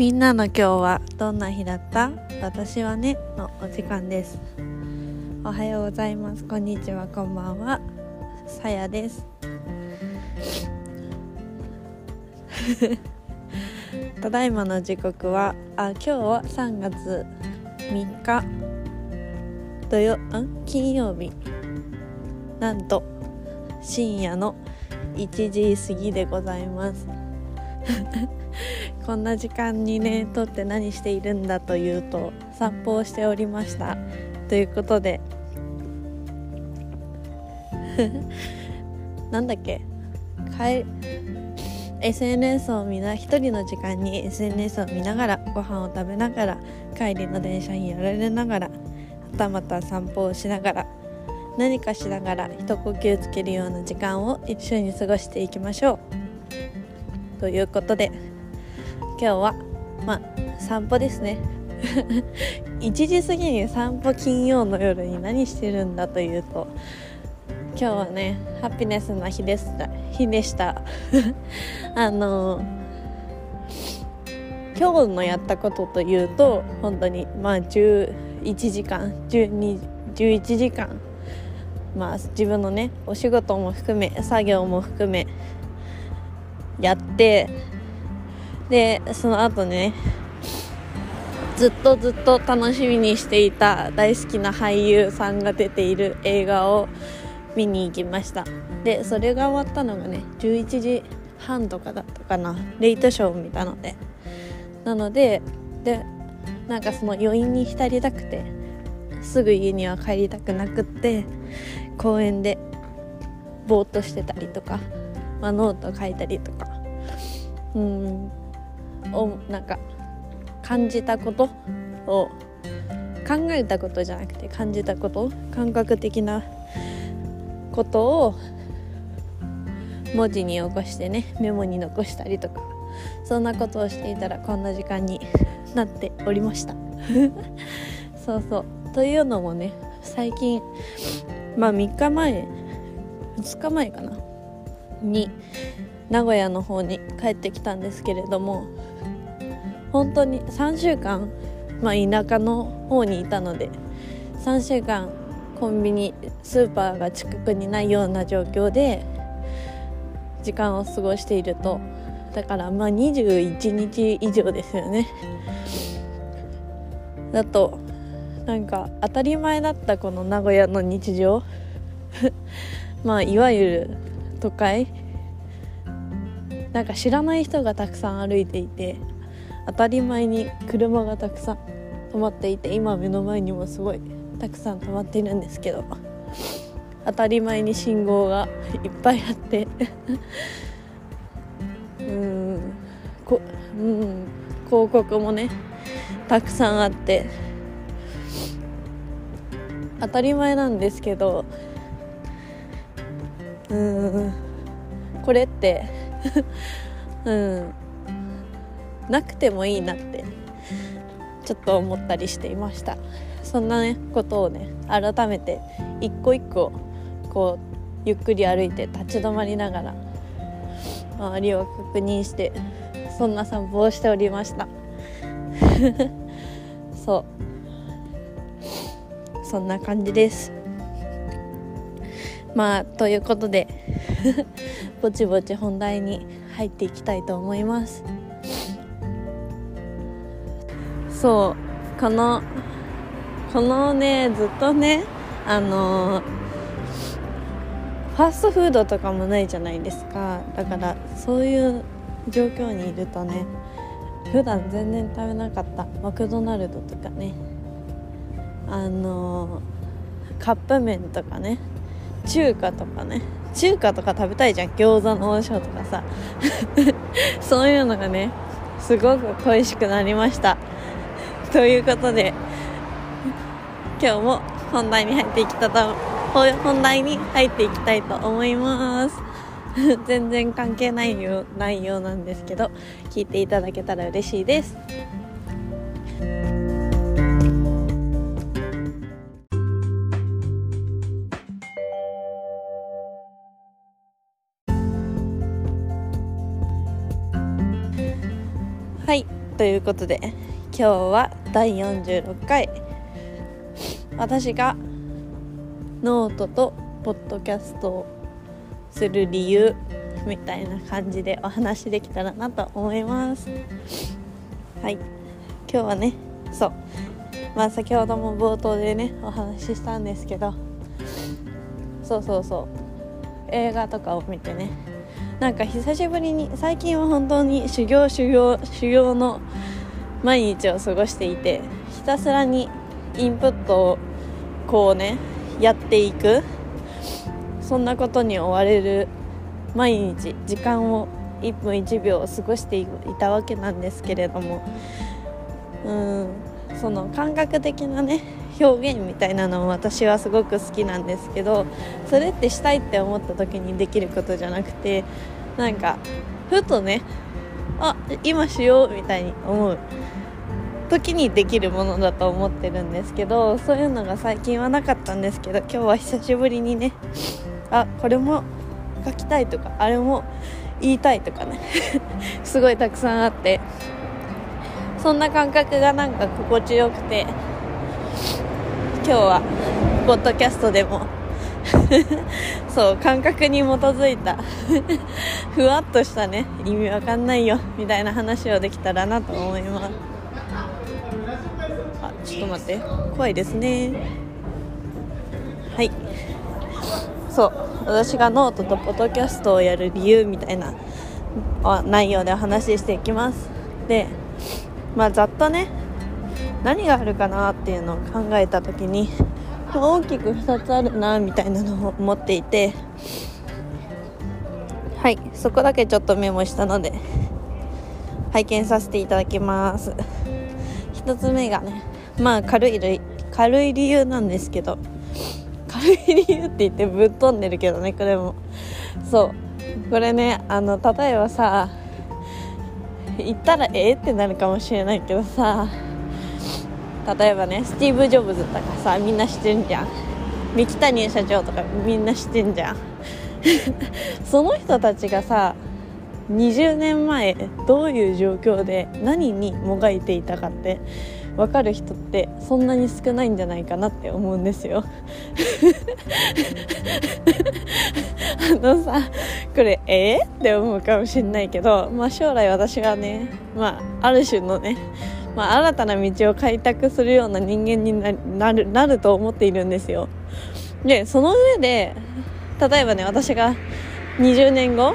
みんなの今日はどんな日だった？私はねのお時間です。おはようございます。こんにちはこんばんは。さやです。ただいまの時刻はあ今日は3月3日土曜ん？金曜日。なんと深夜の1時過ぎでございます。こんな時間にねとって何しているんだというと散歩をしておりました。ということで。なんだっけ？帰 SNS を見な一人の時間に SNS を見ながらご飯を食べながら帰りの電車にやられながらはたまた散歩をしながら何かしながら一呼吸つけるような時間を一緒に過ごしていきましょう。ということで。今日はまあ散歩ですね。1時過ぎに散歩金曜の夜に何してるんだというと今日はねハピネスな日でした。日でした。あの今日のやったことというと本当にまあ11時間12 11時間。まあ自分のねお仕事も含め作業も含めやってでその後ねずっとずっと楽しみにしていた大好きな俳優さんが出ている映画を見に行きました。でそれが終わったのがね11時半とかだったか na レイトショーを見たので。なのででなんかその余韻に浸りたくてすぐ家には帰りたくなくって公園でぼーっとしてたりとか、まあ、ノート書いたりとか。うん。をなんか感じたことを考えたことじゃなくて感じたこと感覚的なことを文字に起こしてねメモに残したりとかそんなことをしていたらこんな時間になっておりました。そうそう。というのもね最近まあ3日前2日前かな？に名古屋の方に帰ってきたんですけれども本当に3週間、まあ、田舎の方にいたので3週間コンビニスーパーが近くにないような状況で時間を過ごしていると。だからまあ21日以上ですよね。だとなんか当たり前だったこの名古屋の日常。まあいわゆる都会。なんか知らない人がたくさん歩いていて。当たり前に車がたくさん止まっていて今目の前にもすごいたくさん止まっているんですけど当たり前に信号がいっぱいあって うんこうん広告もねたくさんあって当たり前なんですけどうんこれって うんなくてもいいなってちょっと思ったりしていました。そんなねことをね改めて一個一個こうゆっくり歩いて立ち止まりながら周りを確認してそんな散歩をしておりました。そう。そんな感じです。まあということでぼちぼち本題に入っていきたいと思います。そうこのこのねずっとねあのファーストフードとかもないじゃないですか。だからそういう状況にいるとね普段全然食べなかったマクドナルドとかねあのカップ麺とかね中華とかね中華とか食べたいじゃん餃子の王将とかさ。そういうのがねすごく恋しくなりました。ということで今日も本題に入っていきたと本題に入っていきたいと思います。全然関係ない内容なんですけど聞いていただけたら嬉しいです。はいということで今日は第46回。私がノートとポッドキャストをする理由みたいな感じでお話できたらなと思います。はい。今日はねそう。まあ先ほども冒頭でねお話ししたんですけど。そうそうそう。映画とかを見てね。なんか久しぶりに最近は本当に修行修行修行の毎日を過ごしていてひたすらにインプットをこうねやっていく。そんなことに追われる毎日時間を1分1秒過ごしていたわけなんですけれどもうんその感覚的なね表現みたいなのも私はすごく好きなんですけどそれってしたいって思った時にできることじゃなくてなんかふとねあ今しようみたいに思う。時にできるものだと思ってるんですけどそういうのが最近はなかったんですけど今日は久しぶりにねあこれも書きたいとかあれも言いたいとかね すごいたくさんあってそんな感覚がなんか心地よくて今日はポッドキャストでも そう感覚に基づいたふわっとしたね意味わかんないよみたいな話をできたらなと思います。ちょっと待って。怖いですね。はい。そう。私がノートとポッドキャストをやる理由みたいな内容でお話ししていきます。でまあざっとね何があるかなっていうのを考えた時に大きく2つあるなみたいなのを思っていてはい。そこだけちょっとメモしたので拝見させていただきます。1つ目がねまあ軽い軽い理由なんですけど軽い理由って言ってぶっ飛んでるけどねこれも。そう。これねあの例えばさ言ったらええってなるかもしれないけどさ例えばねスティーブ・ジョブズとかさみんな知ってんじゃん。三木谷社長とかみんな知ってんじゃん。その人たちがさ20年前どういう状況で何にもがいていたかって分かる人ってそんなに少ないんじゃないかなって思うんですよ。あのさこれえ？ー、って思うかもしれないけど、まあ、将来私はね、まあ、ある種のねまあ、新たな道を開拓するような人間になるなると思っているんですよ。でその上で例えばね私が20年後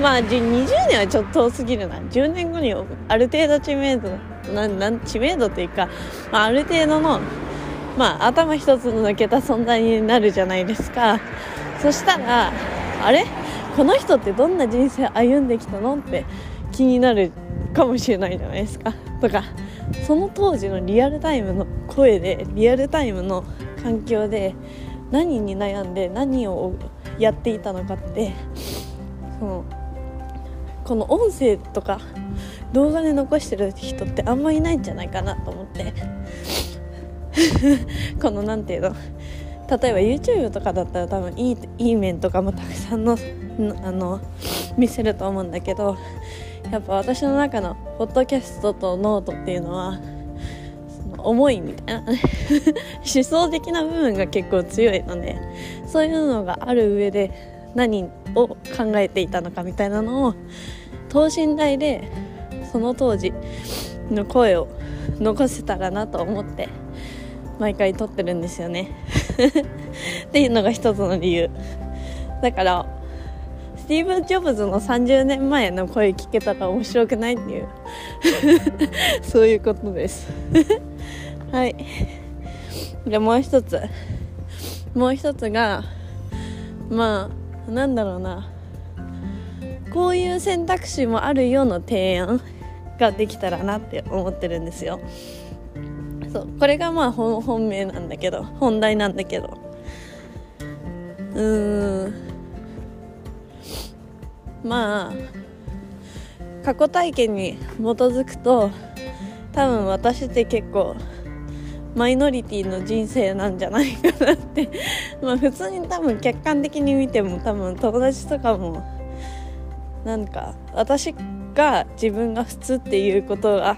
まあ20年はちょっと遠すぎるな。10年後にある程度知名度な な知名度っていうか、まあ、ある程度の、まあ、頭一つ抜けた存在になるじゃないですか。そしたらあれ？この人ってどんな人生歩んできたのって気になるかもしれないじゃないですか。とかその当時のリアルタイムの声でリアルタイムの環境で何に悩んで何をやっていたのかってそのこの音声とか動画で残してる人ってあんまいないんじゃないかなと思って。この何ていうの？例えば YouTube とかだったら多分いいいい面とかもたくさんのあの見せると思うんだけどやっぱ私の中のポッドキャストとノートっていうのはその思いみたいな。思想的な部分が結構強いのでそういうのがある上で何を考えていたのかみたいなのを等身大でその当時の声を残せたらなと思って毎回撮ってるんですよね。っていうのが一つの理由。だからスティーブン・ジョブズの30年前の声聞けたら面白くないっていう。そういうことです。はい。でもう一つ。もう一つがまあなんだろうな。こういう選択肢もあるような提案。ができたらなって思ってるんですよ。そうこれがまあ本命なんだけど本題なんだけど。うーん。まあ過去体験に基づくと多分私って結構マイノリティの人生なんじゃないかなって。まあ普通に多分客観的に見ても多分友達とかもなんか私が自分が普通っていうことが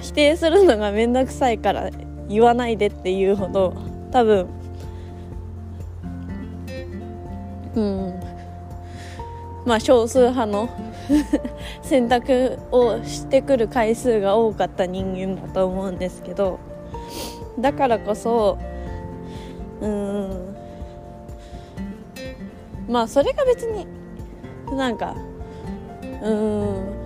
否定するのが面倒くさいから言わないでっていうほど多分うん。まあ少数派の 選択をしてくる回数が多かった人間だと思うんですけどだからこそうん。まあそれが別になんかうん。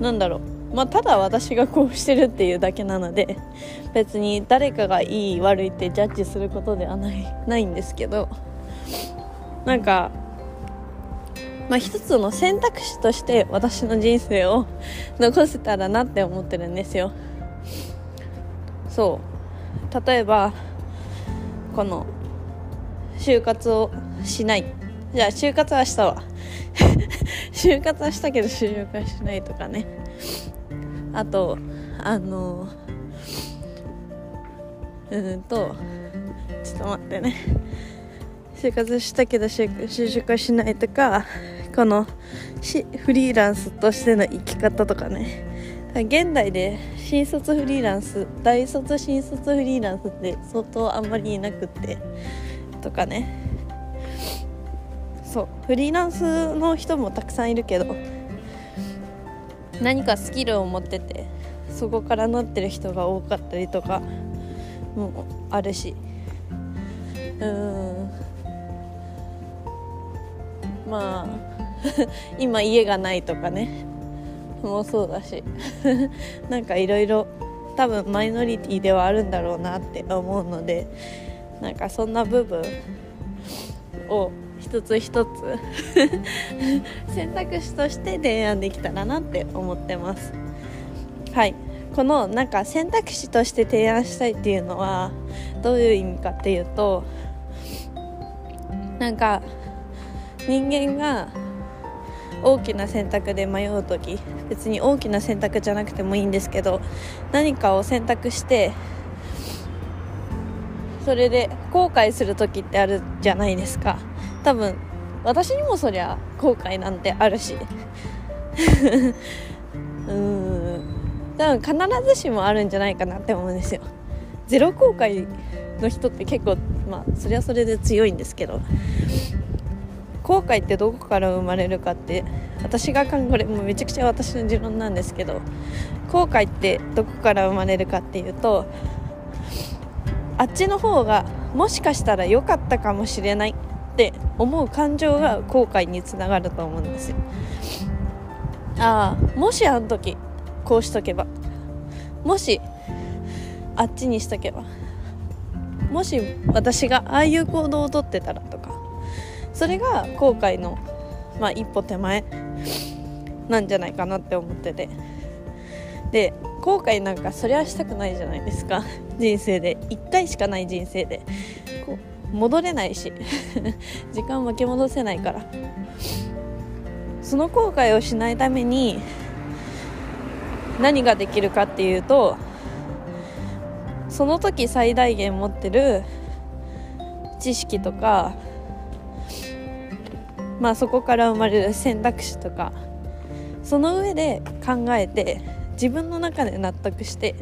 なんだろう。まあただ私がこうしてるっていうだけなので別に誰かがいい悪いってジャッジすることではないないんですけどなんかまあ、一つの選択肢として私の人生を残せたらなって思ってるんですよ。そう。例えばこの就活をしない。じゃあ就活はしたわ。就活はしたけど就職はしないとかね。あとあのうんとちょっと待ってね。就活したけど就職はしないとかこのフリーランスとしての生き方とかね。現代で新卒フリーランス大卒新卒フリーランスって相当あんまりいなくってとかね。そうフリーランスの人もたくさんいるけど何かスキルを持っててそこからなってる人が多かったりとかもあるし。うん。まあ 今家がないとかね。もうそうだし。なんかいろいろ多分マイノリティではあるんだろうなって思うのでなんかそんな部分を一つ一つ。選択肢として提案できたらなって思ってます。はい。このなんか選択肢として提案したいっていうのはどういう意味かっていうとなんか人間が大きな選択で迷う時別に大きな選択じゃなくてもいいんですけど何かを選択してそれで後悔する時ってあるじゃないですか。多分私にもそりゃ後悔なんてあるし。うん。多分必ずしもあるんじゃないかなって思うんですよ。ゼロ後悔の人って結構まあそれはそれで強いんですけど。後悔ってどこから生まれるかって私が考えるもうめちゃくちゃ私の持論なんですけど。後悔ってどこから生まれるかっていうとあっちの方がもしかしたら良かったかもしれない。って思う感情が後悔につながると思うんですよ。ああもしあの時こうしとけば。もしあっちにしとけば。もし私がああいう行動をとってたらとか。それが後悔の、まあ、一歩手前なんじゃないかなって思ってて。で後悔なんかそりゃしたくないじゃないですか。人生で。1回しかない人生で。戻れないし。時間巻き戻せないから。その後悔をしないために何ができるかっていうとその時最大限持ってる知識とかまあ、そこから生まれる選択肢とかその上で考えて自分の中で納得して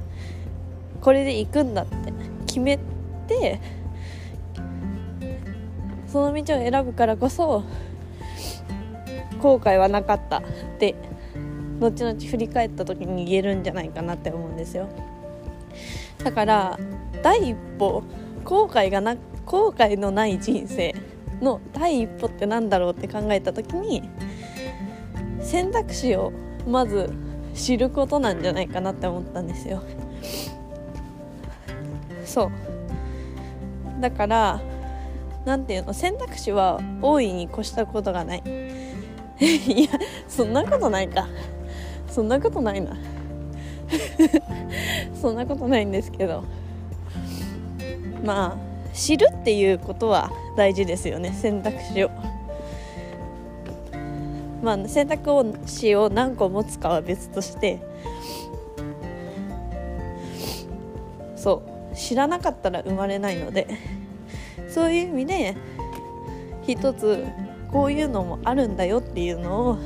これで行くんだって決めてその道を選ぶからこそ後悔はなかったって後々振り返った時に言えるんじゃないかなって思うんですよ。だから第一歩後悔がな後悔のない人生の第一歩って何だろうって考えた時に選択肢をまず知ることなんじゃないかなって思ったんですよ。そう。だから何ていうの選択肢は大いに越したことがない。いやそんなことないか。そんなことないな。そんなことないんですけど。まあ知るっていうことは大事ですよね選択肢を。まあ、選択肢を何個持つかは別として。そう知らなかったら生まれないので。そういう意味で一つこういうのもあるんだよっていうのを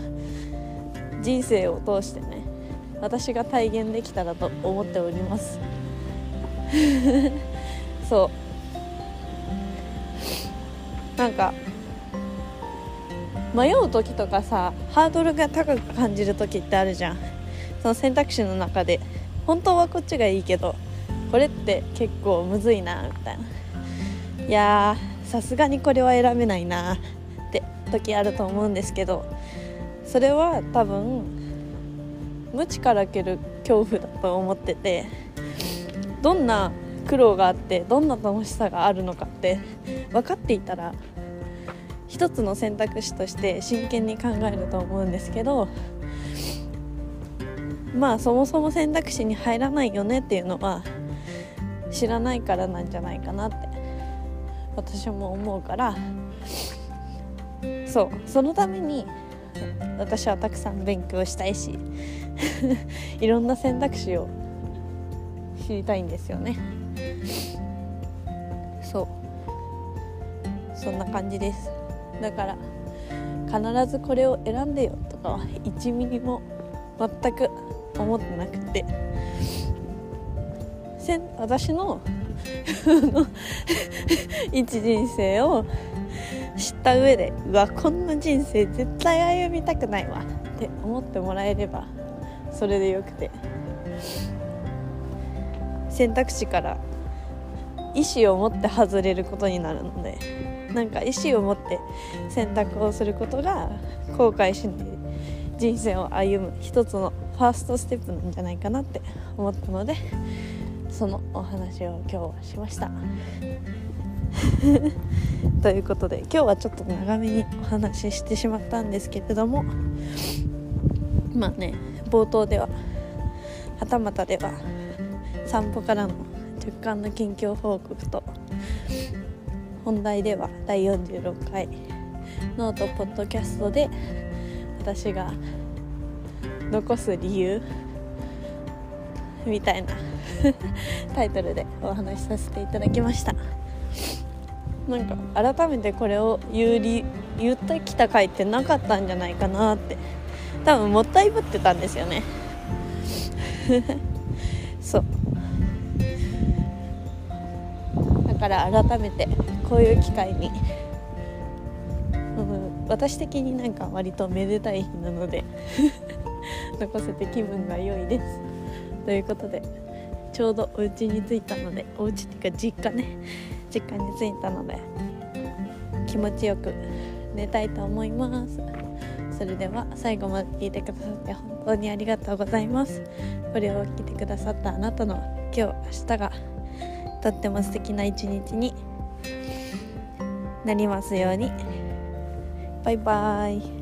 人生を通してね私が体現できたらと思っております。そう。なんか迷う時とかさハードルが高く感じる時ってあるじゃん。その選択肢の中で本当はこっちがいいけどこれって結構むずいなみたいな。いやさすがにこれは選べないなって時あると思うんですけどそれは多分無知からける恐怖だと思っててどんな苦労があってどんな楽しさがあるのかって分かっていたら一つの選択肢として真剣に考えると思うんですけどまあそもそも選択肢に入らないよねっていうのは知らないからなんじゃないかなって私も思うからそうそのために私はたくさん勉強したいし いろんな選択肢を知りたいんですよね。そう。そんな感じです。だから必ずこれを選んでよとかは1ミリも全く思ってなくて。私の 一人生を知った上でうわこんな人生絶対歩みたくないわって思ってもらえればそれでよくて。選択肢から意思を持って外れることになるのでなんか意思を持って選択をすることが後悔しない人生を歩む一つのファーストステップなんじゃないかなって思ったのでそのお話を今日はしました。ということで今日はちょっと長めにお話ししてしまったんですけれどもまあね冒頭でははたまたでは散歩からの直感の近況報告と本題では第46回ノートポッドキャストで私が残す理由みたいな。タイトルでお話しさせていただきました。なんか改めてこれを言うり言ってきた回ってなかったんじゃないかなって。多分もったいぶってたんですよね。そう。だから改めてこういう機会に、うん、私的になんか割とめでたい日なので 残せて気分が良いです。ということでちょうどお家に着いたのでお家っていうか実家ね。実家に着いたので気持ちよく寝たいと思います。それでは最後まで聞いてくださって本当にありがとうございます。これを聞いてくださったあなたの今日明日がとっても素敵な一日になりますように。バイバーイ。